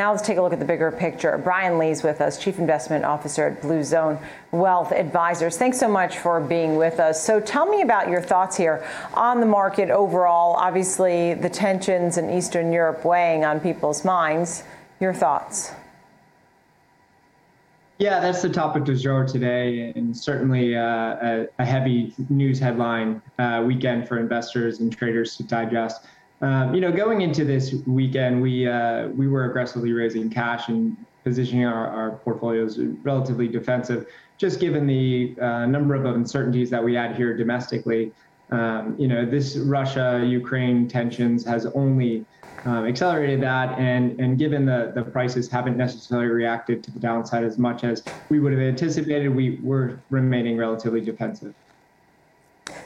Now let's take a look at the bigger picture. Brian Lee's with us, Chief Investment Officer at Blue Zone Wealth Advisors. Thanks so much for being with us. So tell me about your thoughts here on the market overall. Obviously, the tensions in Eastern Europe weighing on people's minds. Your thoughts? Yeah, that's the topic du jour today, and certainly uh, a, a, heavy news headline uh, weekend for investors and traders to digest. Um, you know, going into this weekend, we uh, we were aggressively raising cash and positioning our, our portfolios relatively defensive, just given the uh, number of uncertainties that we had here domestically. Um, you know, this Russia-Ukraine tensions has only um, accelerated that, and and given the the prices haven't necessarily reacted to the downside as much as we would have anticipated, we were remaining relatively defensive.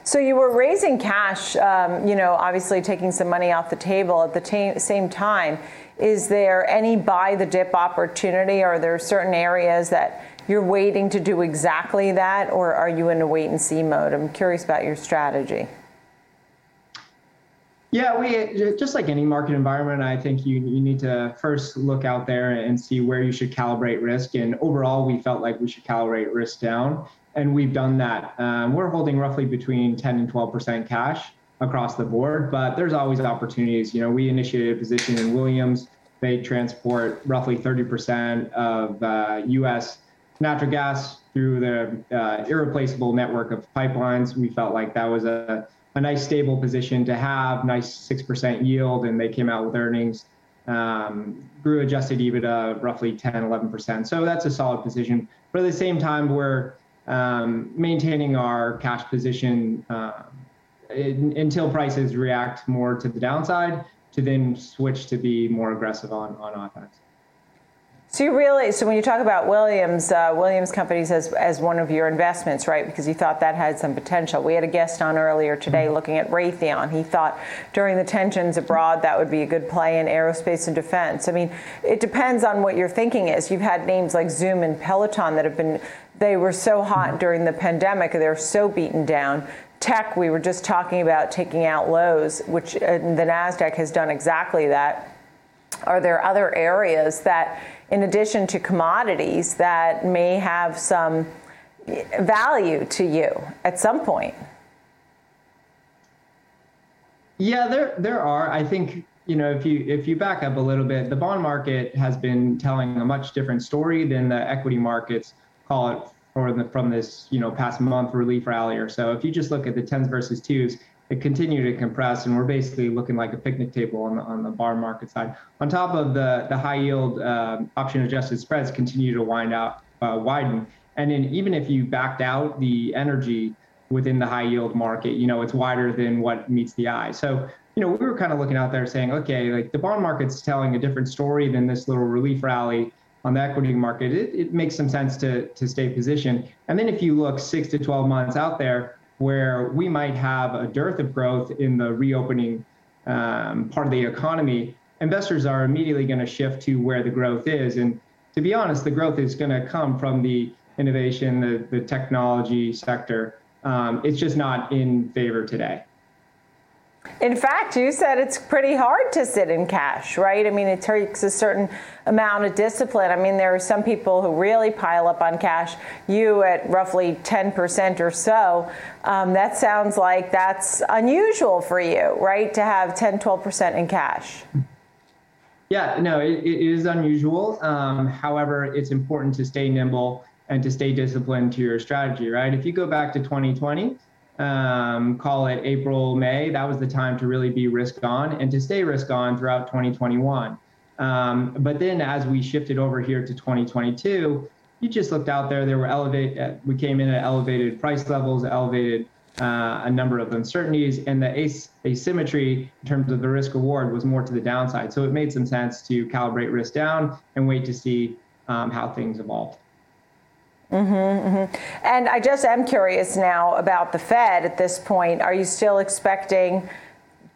So you were raising cash, um, you know, obviously taking some money off the table at the same time. Is there any buy the dip opportunity? Are there certain areas that you're waiting to do exactly that, or are you in a wait and see mode? I'm curious about your strategy. Yeah, we just like any market environment, I think you you need to first look out there and see where you should calibrate risk. And overall, we felt like we should calibrate risk down, and we've done that. Um, we're holding roughly between 10 and 12 percent cash across the board, but there's always opportunities. You know, we initiated a position in Williams. They transport roughly 30 percent of uh, U.S. natural gas through the uh, irreplaceable network of pipelines. We felt like that was a a nice stable position to have, nice 6% yield, and they came out with earnings, um, grew adjusted EBITDA roughly 10, 11%. So that's a solid position. But at the same time, we're um, maintaining our cash position uh, in, until prices react more to the downside to then switch to be more aggressive on, on offense. So you really, so when you talk about Williams, uh, Williams Companies as, as one of your investments, right? Because you thought that had some potential. We had a guest on earlier today mm-hmm. looking at Raytheon. He thought during the tensions abroad that would be a good play in aerospace and defense. I mean, it depends on what your thinking is. You've had names like Zoom and Peloton that have been, they were so hot during the pandemic, they're so beaten down tech, we were just talking about taking out lows, which uh, the NASDAQ has done exactly that. Are there other areas that in addition to commodities that may have some value to you at some point? Yeah, there there are. I think you know if you if you back up a little bit, the bond market has been telling a much different story than the equity markets call it for the, from this you know past month relief rally or so. If you just look at the tens versus twos, it continued to compress, and we're basically looking like a picnic table on the on the bar market side. On top of the the high yield uh, option adjusted spreads continue to wind out uh, widen, and then even if you backed out the energy within the high yield market, you know it's wider than what meets the eye. So you know we were kind of looking out there saying, okay, like the bond market's telling a different story than this little relief rally on the equity market. It, it makes some sense to to stay positioned. And then if you look six to 12 months out there where we might have a dearth of growth in the reopening um, part of the economy, investors are immediately going to shift to where the growth is. And to be honest, the growth is going to come from the innovation, the, the technology sector. Um, it's just not in favor today. In fact, you said it's pretty hard to sit in cash, right? I mean, it takes a certain amount of discipline. I mean, there are some people who really pile up on cash. You at roughly 10% or so. Um, that sounds like that's unusual for you, right? To have 10, 12% in cash. Yeah, no, it, it is unusual. Um, however, it's important to stay nimble and to stay disciplined to your strategy, right? If you go back to 2020, um, call it April, May, that was the time to really be risk on and to stay risk on throughout 2021. Um, but then as we shifted over here to 2022, you just looked out there, there were elevated, uh, we came in at elevated price levels, elevated uh, a number of uncertainties, and the as- asymmetry in terms of the risk reward was more to the downside. So it made some sense to calibrate risk down and wait to see um, how things evolved. Mm-hmm, mm-hmm. And I just am curious now about the Fed at this point. Are you still expecting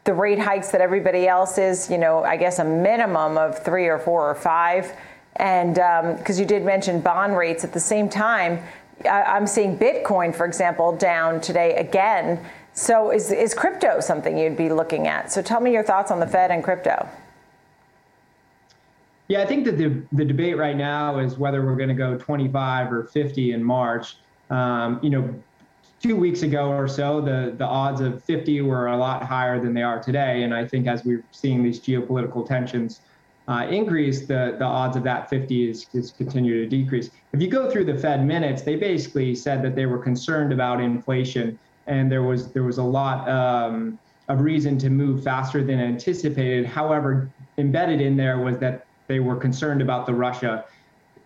the rate hikes that everybody else is? You know, I guess a minimum of three or four or five. And because um, you did mention bond rates at the same time, I, am seeing Bitcoin, for example, down today again. So is, is crypto something you'd be looking at? So tell me your thoughts on the Fed and crypto. Yeah, I think that the, the debate right now is whether we're going to go 25 or 50 in March. Um, you know, two weeks ago or so, the, the odds of 50 were a lot higher than they are today. And I think as we're seeing these geopolitical tensions uh, increase, the, the odds of that 50 is, is continue to decrease. If you go through the Fed minutes, they basically said that they were concerned about inflation, and there was there was a lot um, of reason to move faster than anticipated. However, embedded in there was that they were concerned about the Russia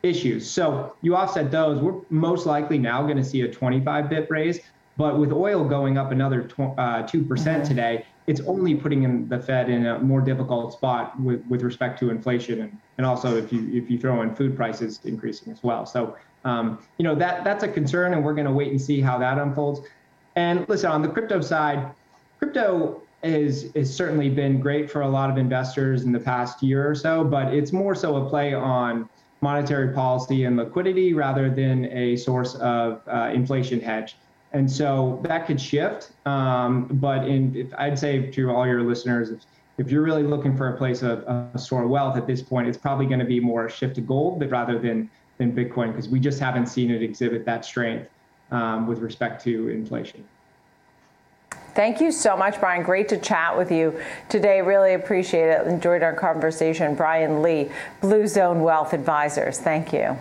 issues. So you offset those. We're most likely now going to see a 25 bit raise, but with oil going up another uh, two percent today, it's only putting in the Fed in a more difficult spot with, with respect to inflation and, and also if you if you throw in food prices increasing as well. So um, you know that that's a concern, and we're going to wait and see how that unfolds. And listen, on the crypto side, crypto is is certainly been great for a lot of investors in the past year or so, but it's more so a play on monetary policy and liquidity rather than a source of uh, inflation hedge. And so that could shift. Um, but in, if, I'd say to all your listeners, if, if you're really looking for a place of a store of wealth at this point, it's probably going to be more a shift to gold rather than than Bitcoin because we just haven't seen it exhibit that strength um, with respect to inflation. Thank you so much, Brian. Great to chat with you today. Really appreciate it. Enjoyed our conversation. Brian Lee, Blue Zone Wealth Advisors. Thank you.